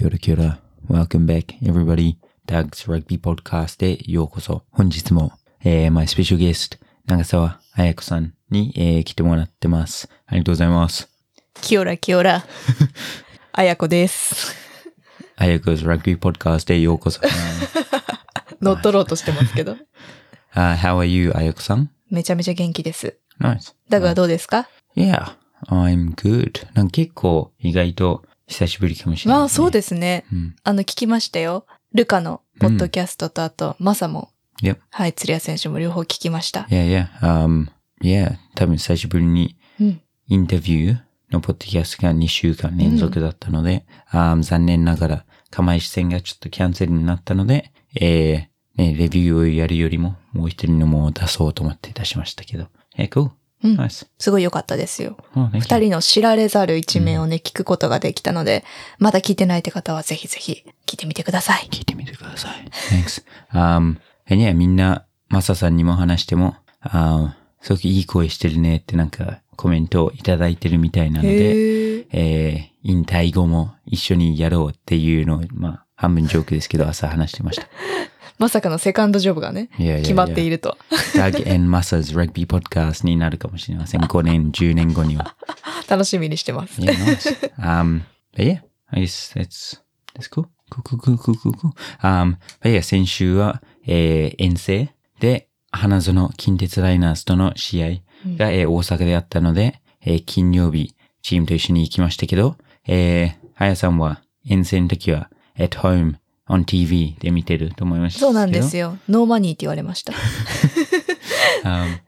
キョラキョラ。Welcome back, everybody.Dags Rugby Podcast でようこそ。本日も、えー、my special guest, 長澤彩子さんに、えー、来てもらってます。ありがとうございます。キョラキョラ。彩子です。彩子 's Rugby Podcast でようこそ。乗っ取ろうとしてますけど。uh, how are you, 彩子さんめちゃめちゃ元気です。Nice. ダグはどうですか、Yeah, I'm good. なんか結構意外と久しぶりかもしれない、まあそうですね。うん。あの、聞きましたよ。ルカのポッドキャストとあと、マサも、Yep. はい、釣り屋選手も両方聞きました。Yeah, yeah. Um, yeah, 多分久しぶりにうん。インタビューのポッドキャストが2週間連続だったので、あー残念ながら、釜石戦がちょっとキャンセルになったので、えー、ね、レビューをやるよりも、もう一人のもを出そうと思って出しましたけど。えー、cool. うん Nice. すごい良かったですよ。Oh, 二.人の知られざる一面をね、聞くことができたので、まだ聞いてないって方はぜひぜひ聞いてみてください。聞いてみてください。Thanks. Um, えね、みんな、マサさんにも話しても、あーすごくいい声してるねってなんかコメントをいただいてるみたいなので、えー、引退後も一緒にやろうっていうのを、まあ、半分ジョークですけど、朝話してました。まさかのセカンドジョブがね、いやいやいや決まっていると。Doug and Massa's Rugby Podcast になるかもしれません。5年、10年後には。楽しみにしてます。Yeah, nice. Um, but yeah, I guess that's, that's cool. Cool, cool, cool, cool, cool, cool. Um, but yeah, 先週は、えー、遠征で、花園近鉄ライナーズとの試合が、えー大阪であったので、えー金曜日、チームと一緒に行きましたけど、えー、あやさんは遠征の時は、at home, on TV で見てると思いました。そうなんですよ。 no money って言われました。um,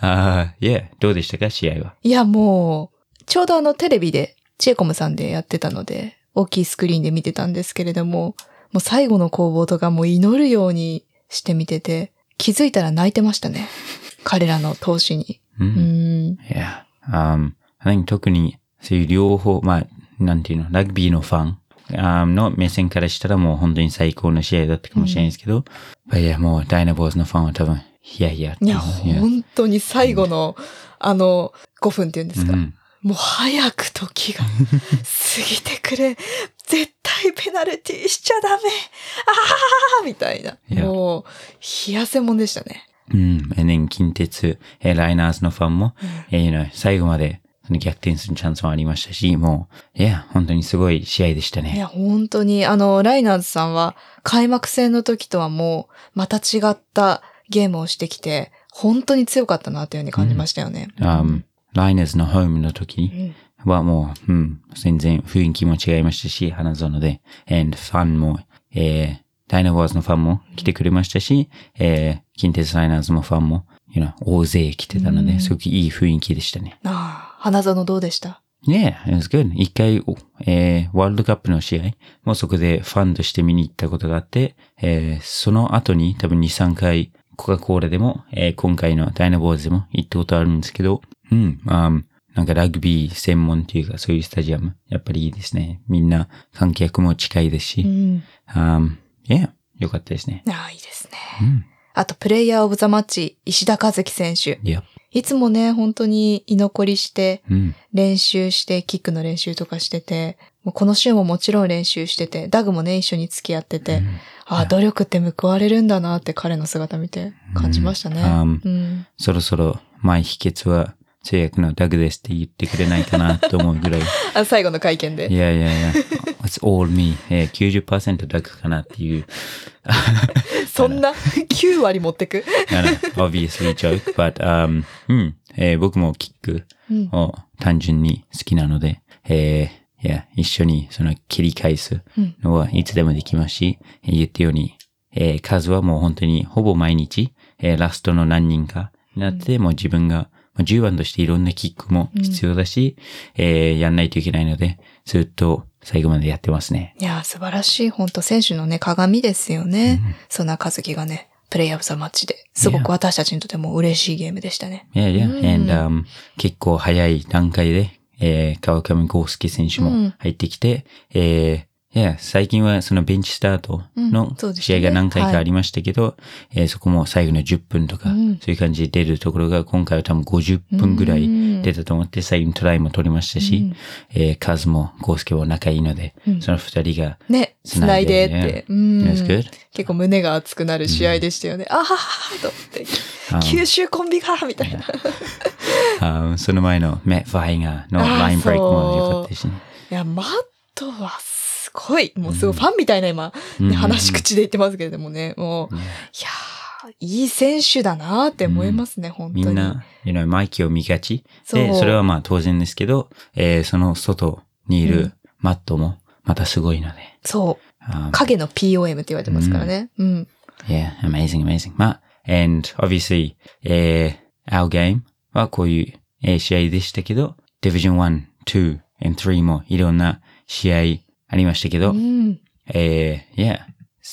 あ ー yeah, どうでしたか？試合は。いや、もう、ちょうどあのテレビで、ジェイコムさんでやってたので、大きいスクリーンで見てたんですけれども、もう最後の攻防とかもう祈るようにして見てて、気づいたら泣いてましたね。彼らの闘志に。う。うんん。Yeah. Um, I think 特にそういう両方、まあ、なんていうの、ラグビーのファン、um, の目線からしたらもう本当に最高の試合だったかもしれないですけど、まあいや、もうダイナボーズのファンは多分、いやいやいや、本当に最後の、あの、5分っていうんですか。うんもう早く時が過ぎてくれ。絶対ペナルティーしちゃダメ。ああみたいな。もう、冷やせもんでしたね。うん。and then 近鉄、えーライナーズのファンも、えー you know 最後まで逆転するチャンスもありましたし、もう、いや、本当にすごい試合でしたね。いや、本当に、あの、ライナーズさんは、開幕戦の時とはもう、また違ったゲームをしてきて、本当に強かったなというふうに感じましたよね。um, ライナーズのホームの時はもう、うん、全然雰囲気も違いましたし、花園で、and ファンも、えー、ダイナボーズのファンも来てくれましたし、えー、近鉄ライナーズのファンも、you know 大勢来てたので、すごくいい雰囲気でしたね。ああ、花園どうでした？Yeah, it was good. 一回、おえー、ワールドカップの試合もそこでファンとして見に行ったことがあって、えー、その後に多分2、3回コカ・コーラでも、えー、今回のダイナボーズでも行ったことあるんですけど、うん、あーなんかラグビー専門っていうかそういうスタジアム、やっぱりいいですね。みんな観客も近いですし、ん。あー yeah, よかったですね。ああ、いいですね。うん。あと、プレイヤーオブザマッチ、石田和樹選手。Yeah. いつもね、本当に居残りして、うん。練習して、キックの練習とかしてて、もうこの週ももちろん練習してて、ダグもね、一緒に付き合ってて、ああ、努力って報われるんだなって彼の姿見て感じましたね。うんうん。そろそろ、前秘訣は通訳のダグですって言ってくれないかなと思うぐらい。あ最後の会見で。いやいやいや、it's all me. えー、90%ダグかなっていう。そんな？9割持ってく？obviously joke, but, um, うん、えー僕もキックを単純に好きなので、えーいや、一緒にその切り返すのはいつでもできますし、えー言ったように、えー数はもう本当にほぼ毎日、えーラストの何人かになって、もう自分が、まあ10番としていろんなキックも必要だし、えーやんないといけないので、ずっと最後までやってますね。いや、素晴らしい、本当選手のね、鏡ですよね。そんな和樹がね、プレイヤーオブザマッチで、すごく私たちにとっても嬉しいゲームでしたね。いやいや、and, um, 結構早い段階で、えー、川上康介選手も入ってきて、えー、いや、最近はそのベンチスタートの試合が何回かありましたけど、えーそこも最後の10分とか、うん。そういう感じで出るところが今回は多分50分ぐらい出たと思って、最後にトライも取りましたし、えーカズもコウスケも仲いいので、その二人が、ね、繋いででって。結構胸が熱くなる試合でしたよね。あはははと思って。九州コンビかみたいな。あーその前のメッファイガーのラインブレイクも良かったしね。いや、マットはすごい。もうすごいファンみたいな今、うんね、話し口で言ってますけれどもね。もう、いやー、いい選手だなって思いますね、本当に。みんな、you know マイキーを見がち？で、それはまあ当然ですけど、えーその外にいうるんマットもまたすごいので。そう。Um, 影の POM って言われてますからね。うん。yeah, amazing, amazing. まあ、and obviously, えー our game はこういう、えー試合でしたけど、Division 1, 2 and 3もいろんな試合ありましたけど、うん。えー、yeah,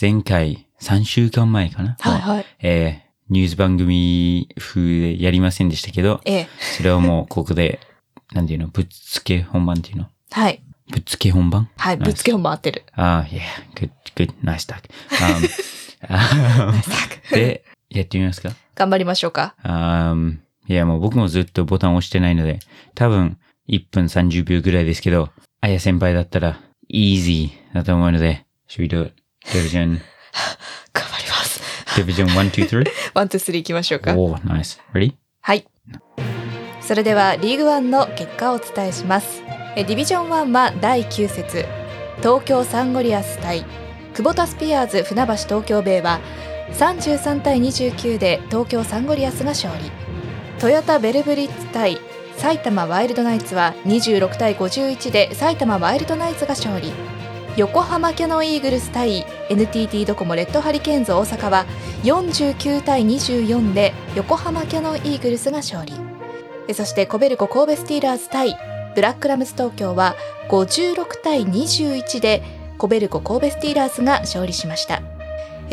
前回3週間前かな？はいはい。えーニュース番組風でやりませんでしたけど、ええ。それはもうここで、なんていうの、ぶっつけ本番っていうの？はい。ぶっつけ本番？はい。ぶっつけ本番合ってる。ああ、yeah, good, good, nice talk. Um, で、やってみますか？頑張りましょうか。um, いや、もう僕もずっとボタン押してないので、多分1分30秒ぐらいですけど、あや先輩だったら、easy だと思うので、should we do it? Division, 頑張ります。Division 1, 2, 3? one, two, three 行きましょうか。Oh, nice. Ready? はい。それではリーグワンの結果をお伝えします。えディビジョン1は第9節、東京サンゴリアス対クボタスピアーズ船橋東京ベイは33対29で東京サンゴリアスが勝利。トヨタベルブリッツ対埼玉ワイルドナイツは26対51で埼玉ワイルドナイツが勝利。横浜キャノンイーグルス対 NTT ドコモレッドハリケーンズ大阪は49対24で横浜キャノンイーグルスが勝利そしてコベルコ神戸スティーラーズ対ブラックラムス東京は56対21でコベルコ神戸スティーラーズが勝利しました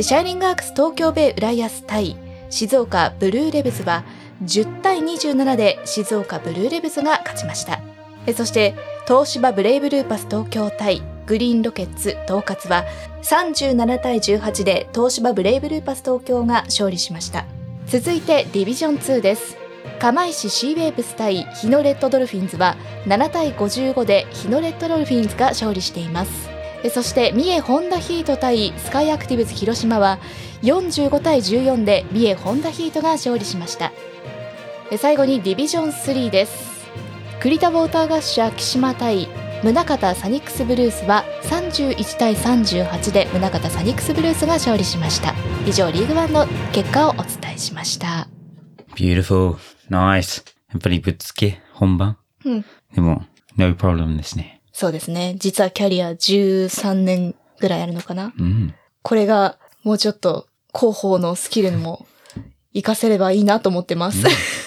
シャイニングアークス東京ベイ浦安対静岡ブルーレブズは10対27で静岡ブルーレブズが勝ちました。えそして東芝ブレイブルーパス東京対グリーンロケッツ東葛は37対18で東芝ブレイブルーパス東京が勝利しました。続いてディビジョン2です。釜石シーウェーブス対日野レッドドルフィンズは7対55で日野レッドドルフィンズが勝利しています。えそして三重ホンダヒート対スカイアクティブズ広島は45対14で三重ホンダヒートが勝利しました。最後にディビジョン3です栗田ウォーターガッシャー木島対宗像サニックスブルースは31対38で宗像サニックスブルースが勝利しました以上リーグワンの結果をお伝えしました Beautiful. Nice. やっぱりぶっつけ本番うんでも、no problem ですね。そうですね実はキャリア13年ぐらいあるのかなうん。これがもうちょっと広報のスキルにも活かせればいいなと思ってます。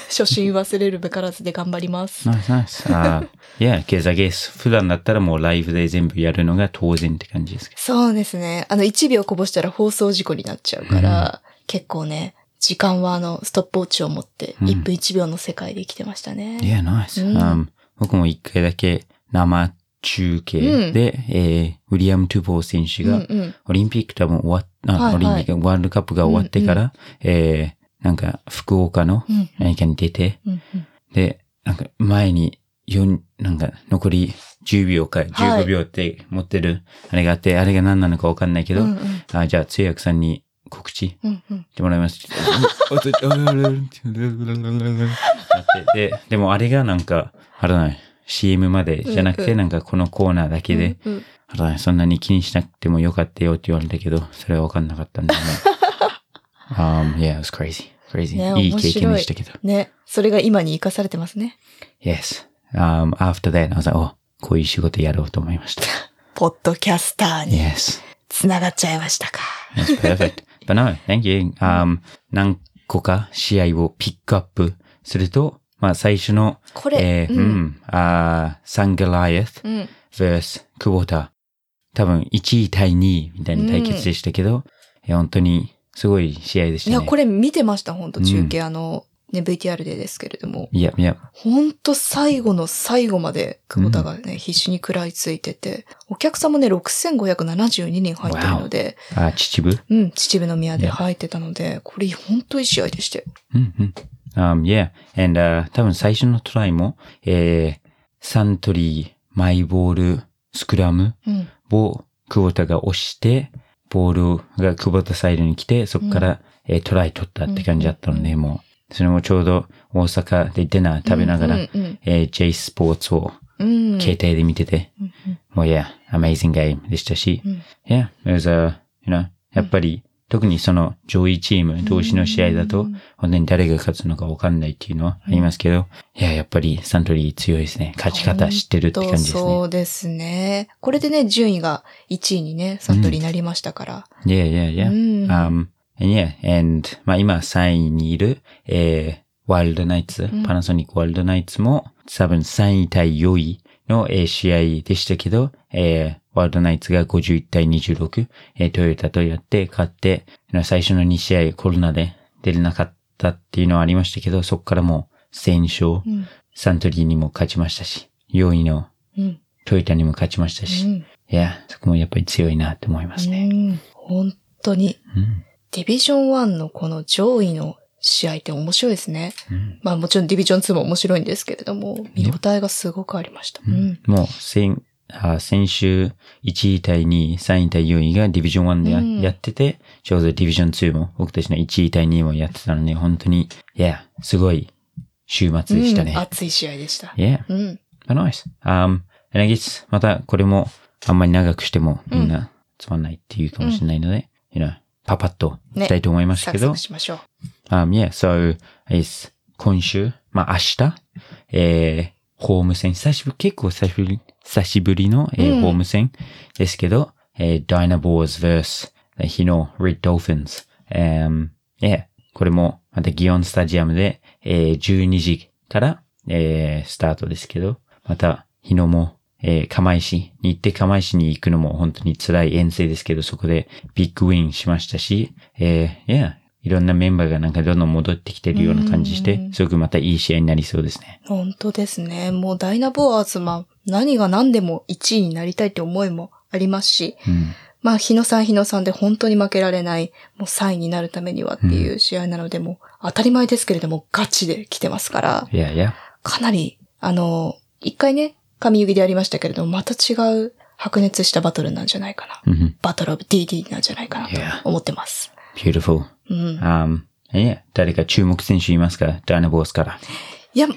初心忘れるべからずで頑張ります。Nice, nice. あー yeah, because I guess 普段だったらもうライブで全部やるのが当然って感じですけそうですね。あの、1秒こぼしたら放送事故になっちゃうから、結構ね、時間はあの、ストップウォッチを持って、1分1秒の世界で生きてましたね。ど。Yeah, nice. うん Um, 僕も一回だけ生中継で、えーウィリアム・トゥボー選手が、オリンピック多分終わっあ、はいはいオリンピック、ワールドカップが終わってから、えーなんか、福岡のうん。何かに出て、で、なんか、前に、4、なんか、残り10秒か15秒って持ってる、あれがあって、あれが何なのかわかんないけど、あじゃあ、通訳さんに告知してもらいます。で、ででもあれがなんか、あれだね、CM までじゃなくて、なんかこのコーナーだけで、うんうん。そんなに気にしなくてもよかったよって言われたけど、それはわかんなかったんだよね。Um, yeah, it was crazy. Crazy. ねいい経験でしたけど。ね。それが今に生かされてますね。Yes. Um, after that, I was like, oh, こういう仕事やろうと思いました。ポッドキャスターに Yes. 繋がっちゃいましたか。That's perfect. But no, thank you. Um, 何個か試合をピックアップすると、まあ最初の、これ、えー、ううんん、あーサングライアスうん。vs クォーター。多分1位対2位みたいな対決でしたけど、いや本当にすごい試合でしたね。いや、これ見てました、本当中継。あの、ね、VTR でですけれども、Yep, yep. ほんと最後の最後まで久保田がね、必死に食らいついてて、お客さんもね、6572人入ってるので、Uh, 秩父？うん、秩父宮で入ってたので、これほんといい試合でしたよ。Mm-hmm. Um, yeah. And, uh, 多分最初のトライも、えー、サントリー、マイボール、スクラムうん。を久保田が押して、ボールが久保田サイドに来て、そこから、えートライ取ったって感じだったので、もう、それもちょうど大阪でディナー食べながら、うんうんえー J スポーツをうん。携帯で見てて、もう yeah, amazing game でしたし、yeah, it was a, you know, やっぱり、特にその上位チーム同士の試合だと、本当に誰が勝つのか分かんないっていうのはありますけど、いや、やっぱりサントリー強いですね。勝ち方知ってるって感じですね。そうですね。これでね、順位が1位にね、サントリーになりましたから。Yeah, yeah, yeah. うん Um, and yeah, and, まあ今3位にいる、えー、ワイルドナイツ、パナソニックワイルドナイツも多分3位対4位の、えー試合でしたけど、えー、ワイルドナイツが51対26、えートヨタとやって勝って、最初の2試合コロナで出れなかったっていうのはありましたけど、そこからもう戦勝、んサントリーにも勝ちましたし、4位のうん。トヨタにも勝ちましたし、うんいや、そこもやっぱり強いなって思いますね。うん。本当に。うんディビジョン1のこの上位の試合って面白いですね。うんまあもちろんディビジョン2も面白いんですけれども、見応えがすごくありました。うん。もう先、あ先週1位対2位、3位対4位がディビジョン1でや,、うんってて、ちょうどディビジョン2も僕たちの1位対2位もやってたので、本当に、いや、すごい週末でしたね。うん熱い試合でした。yeah, うん。but nice. Um, and I guess, またこれもあんまり長くしてもみんなつまんないっていうかもしれないので、you know, パパッといきたいと思いますけど、サクしましょう。Um, yeah, so, is 今週、まあ明日、えー、ホーム戦、久しぶり、結構久しぶり、久しぶりの、えーうんホーム戦ですけど、えー、ダイナボーズ vs 日の Red Dolphins。Um, yeah, これもまたギオンスタジアムで、えー、12時から、えー、スタートですけど、また日野も、えー、釜石に行って釜石に行くのも本当に辛い遠征ですけど、そこでビッグウィンしましたし、えー、yeah, いろんなメンバーがなんかどんどん戻ってきてるような感じして、すごくまたいい試合になりそうですね。本当ですね。もうダイナボアーズ、まあ、何が何でも1位になりたいって思いもありますし、うん。まあ、日野さん日野さんで本当に負けられない、もう3位になるためにはっていう試合なので、もう当たり前ですけれども、ガチで来てますから、いやいや。かなり、あの、一回ね、神行きでありましたけれども、また違う白熱したバトルなんじゃないかな。うん。バトルオブ DD なんじゃないかなと Yeah. 思ってます。beautiful. うん。Um, yeah, 誰か注目選手いますかダイナボースから。いや、ね、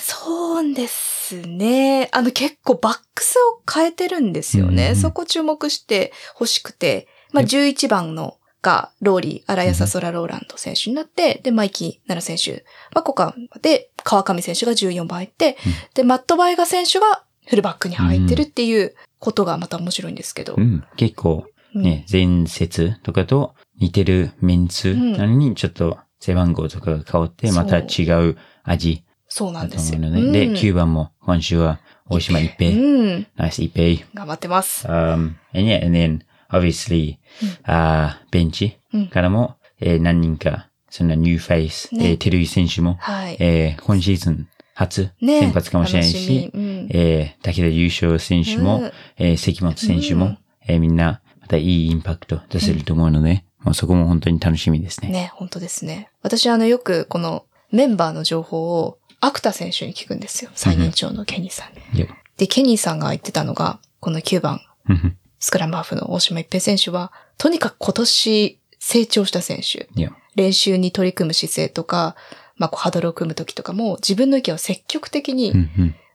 そうですね。あの結構バックスを変えてるんですよね。うんそこ注目して欲しくて、まあ11番のがローリー、荒谷サソラローランド選手になって、で、マイキー奈良選手はここで、川上選手が14番入って、で、マットバイガ選手がフルバックに入ってるっていうことがまた面白いんですけど。うん。結構、ね、前節とかと似てるメンツなのに、ちょっと背番号とかが変わって、また違う味そうなだんですよ。と思うので、で、9番も今週は大島一う平。ん。ナイス一平。頑張ってます。Um, and yeah, and then, obviously, あーベンチからも、えー何人か、そんなニューフェイス、ねえー、テルイ選手も、はい。えー今シーズン初ね先発かもしれない楽し、みうんえー、武田優勝選手も、うんえー関本選手も、うんえーみんな、またいいインパクト出せると思うので、もうそこも本当に楽しみですね。ね、本当ですね。私あのよくこのメンバーの情報をアクタ選手に聞くんですよ。最年長のケニーさんに。で、ケニーさんが言ってたのが、この9番、うんスクラムハーフの大島一平選手は、とにかく今年成長した選手。練習に取り組む姿勢とか、まあ、ハドルを組む時とかも自分の意見を積極的に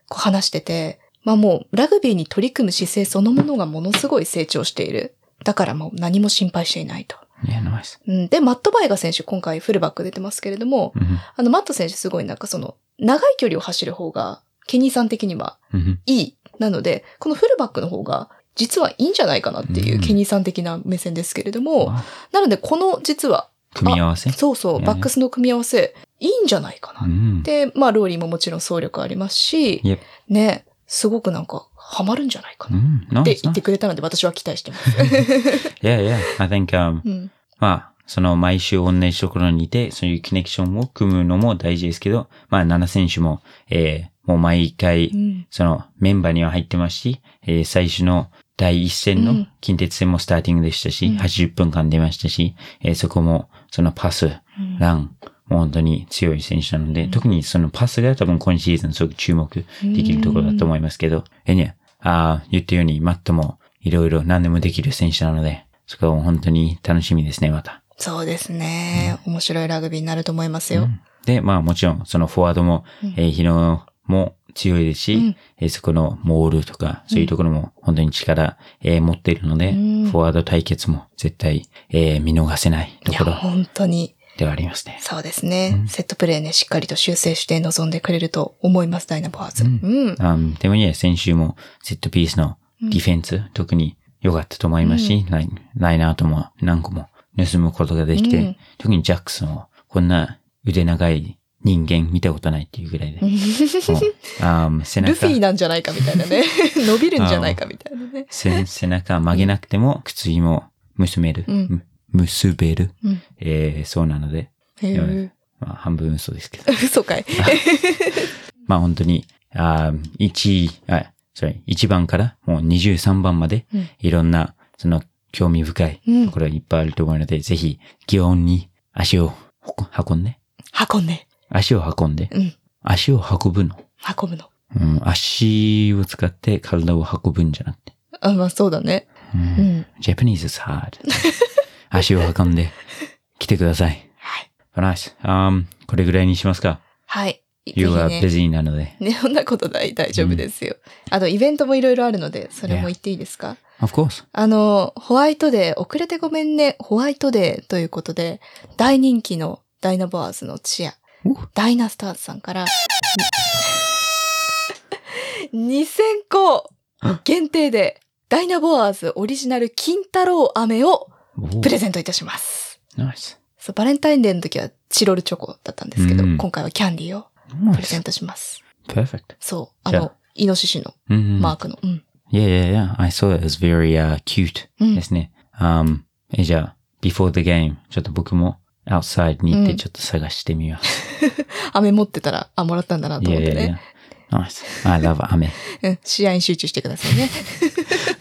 こう話してて、まあもうラグビーに取り組む姿勢そのものがものすごい成長している。だからもう何も心配していないと。いや、ナイス。うん、で、マットバイガ選手今回フルバック出てますけれども、うんあのマット選手すごいなんかその長い距離を走る方がケニーさん的にはうんいい。なので、このフルバックの方が実はいいんじゃないかなっていううんケニーさん的な目線ですけれども、わなのでこの実は、組み合わせ？そうそう、バックスの組み合わせ、いいんじゃないかな。うん。で、まあローリーももちろん走力ありますし、ね、すごくなんかハマるんじゃないかうな。って言ってくれたので私は期待してます。Yeah, yeah. I think, um, うん。まあ、その毎週同じところにいて、そういうコネクションを組むのも大事ですけど、まあ、7選手も、えー、もう毎回、うん。そのメンバーには入ってますし、えー最初の第一戦のうん近鉄戦もスターティングでしたし、うん80分間出ましたし、えーそこもそのパス、うんラン、もう本当に強い選手なので、特にそのパスが多分今シーズンすごく注目できるところだと思いますけど、えね、ああ、言ったようにマットもいろいろ何でもできる選手なので、そこは本当に楽しみですね、また。そうですね。面白いラグビーになると思いますよ。で、まあもちろん、そのフォワードも、うんえー、日野も強いですし、うんえーそこのモールとか、そういうところも本当に力、えー持っているので、うんフォワード対決も絶対、えー見逃せないといや、ころ本当に。ではありますね。そうですね。セットプレーね、しっかりと修正して臨んでくれると思います、ダイナボアーズ。うんうん。でもね、先週もセットピースのディフェンス、特に良かったと思いますし、ラインラインアウトも何個も盗むことができて、うん特にジャックソンはこんな腕長い人間見たことないっていうぐらいで。もうあー背中ルフィなんじゃないかみたいなね。伸びるんじゃないかみたいなね。背背中曲げなくても靴ひも結べる。うんむ結べる？うん。えーそうなので、へえ。まあ、半分嘘ですけど。嘘かい。まあ本当に、あー一あ、sorry 1番からもう23番までうん、いろんな、その興味深いうんところがいっぱいあると思うので、ぜひ、擬音に足を運んで、運んで。足を運んで、うん。足を運ぶの。運ぶの。うん、足を使って体を運ぶんじゃなくて。あ、まあそうだね。ううんん。Japanese is hard. 足を運んで来てください。はい。Nice. Um, これぐらいにしますかはい。?You ぜ are busy なので。ね、そんなことない、大丈夫ですよ。あと、イベントもいろいろあるので、それも言っていいですか？Of course. あの、ホワイトデー、遅れてごめんね、ホワイトデーということで、大人気のダイナボアーズのチア、おダイナスターズさんから、に2000個限定で、ダイナボアーズオリジナル金太郎飴をおプレゼントいたします。Nice. そう、バレンタインデーの時はチロルチョコだったんですけど、うん今回はキャンディーをプレゼ.ントします。Perfect. そう、あじゃあの、イノシシのうんうんマークの。うん。Yeah, yeah, yeah. I saw it as very uh, cute うんですね。Um, え、じゃあ、before the game, ちょっと僕も outside に行っうんてちょっと探してみます。飴持ってたら、あ、もらったんだなと yeah, 思って yeah, ね。yeah. Nice. I love 雨。うん、試合に集中してくださいね。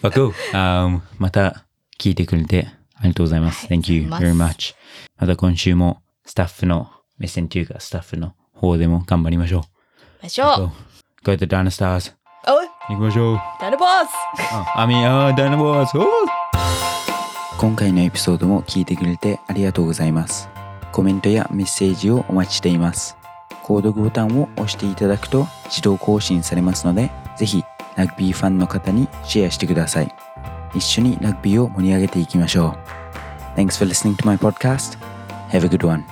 But cool. Um, また聞いてくれてありがとうございます。Thank you very much. また今週もスタッフの目線というかスタッフの方でも頑張りましょう。ましょう Go, to Dynastars. おい行きましょう。ダルボースあ、アミあー、ダイナボーズ。今回のエピソードも聞いてくれてありがとうございます。コメントやメッセージをお待ちしています。購読ボタンを押していただくと自動更新されますので、ぜひラグビーファンの方にシェアしてください。一緒にラグビーを盛り上げていきましょう。Thanks for listening to my podcast. Have a good one.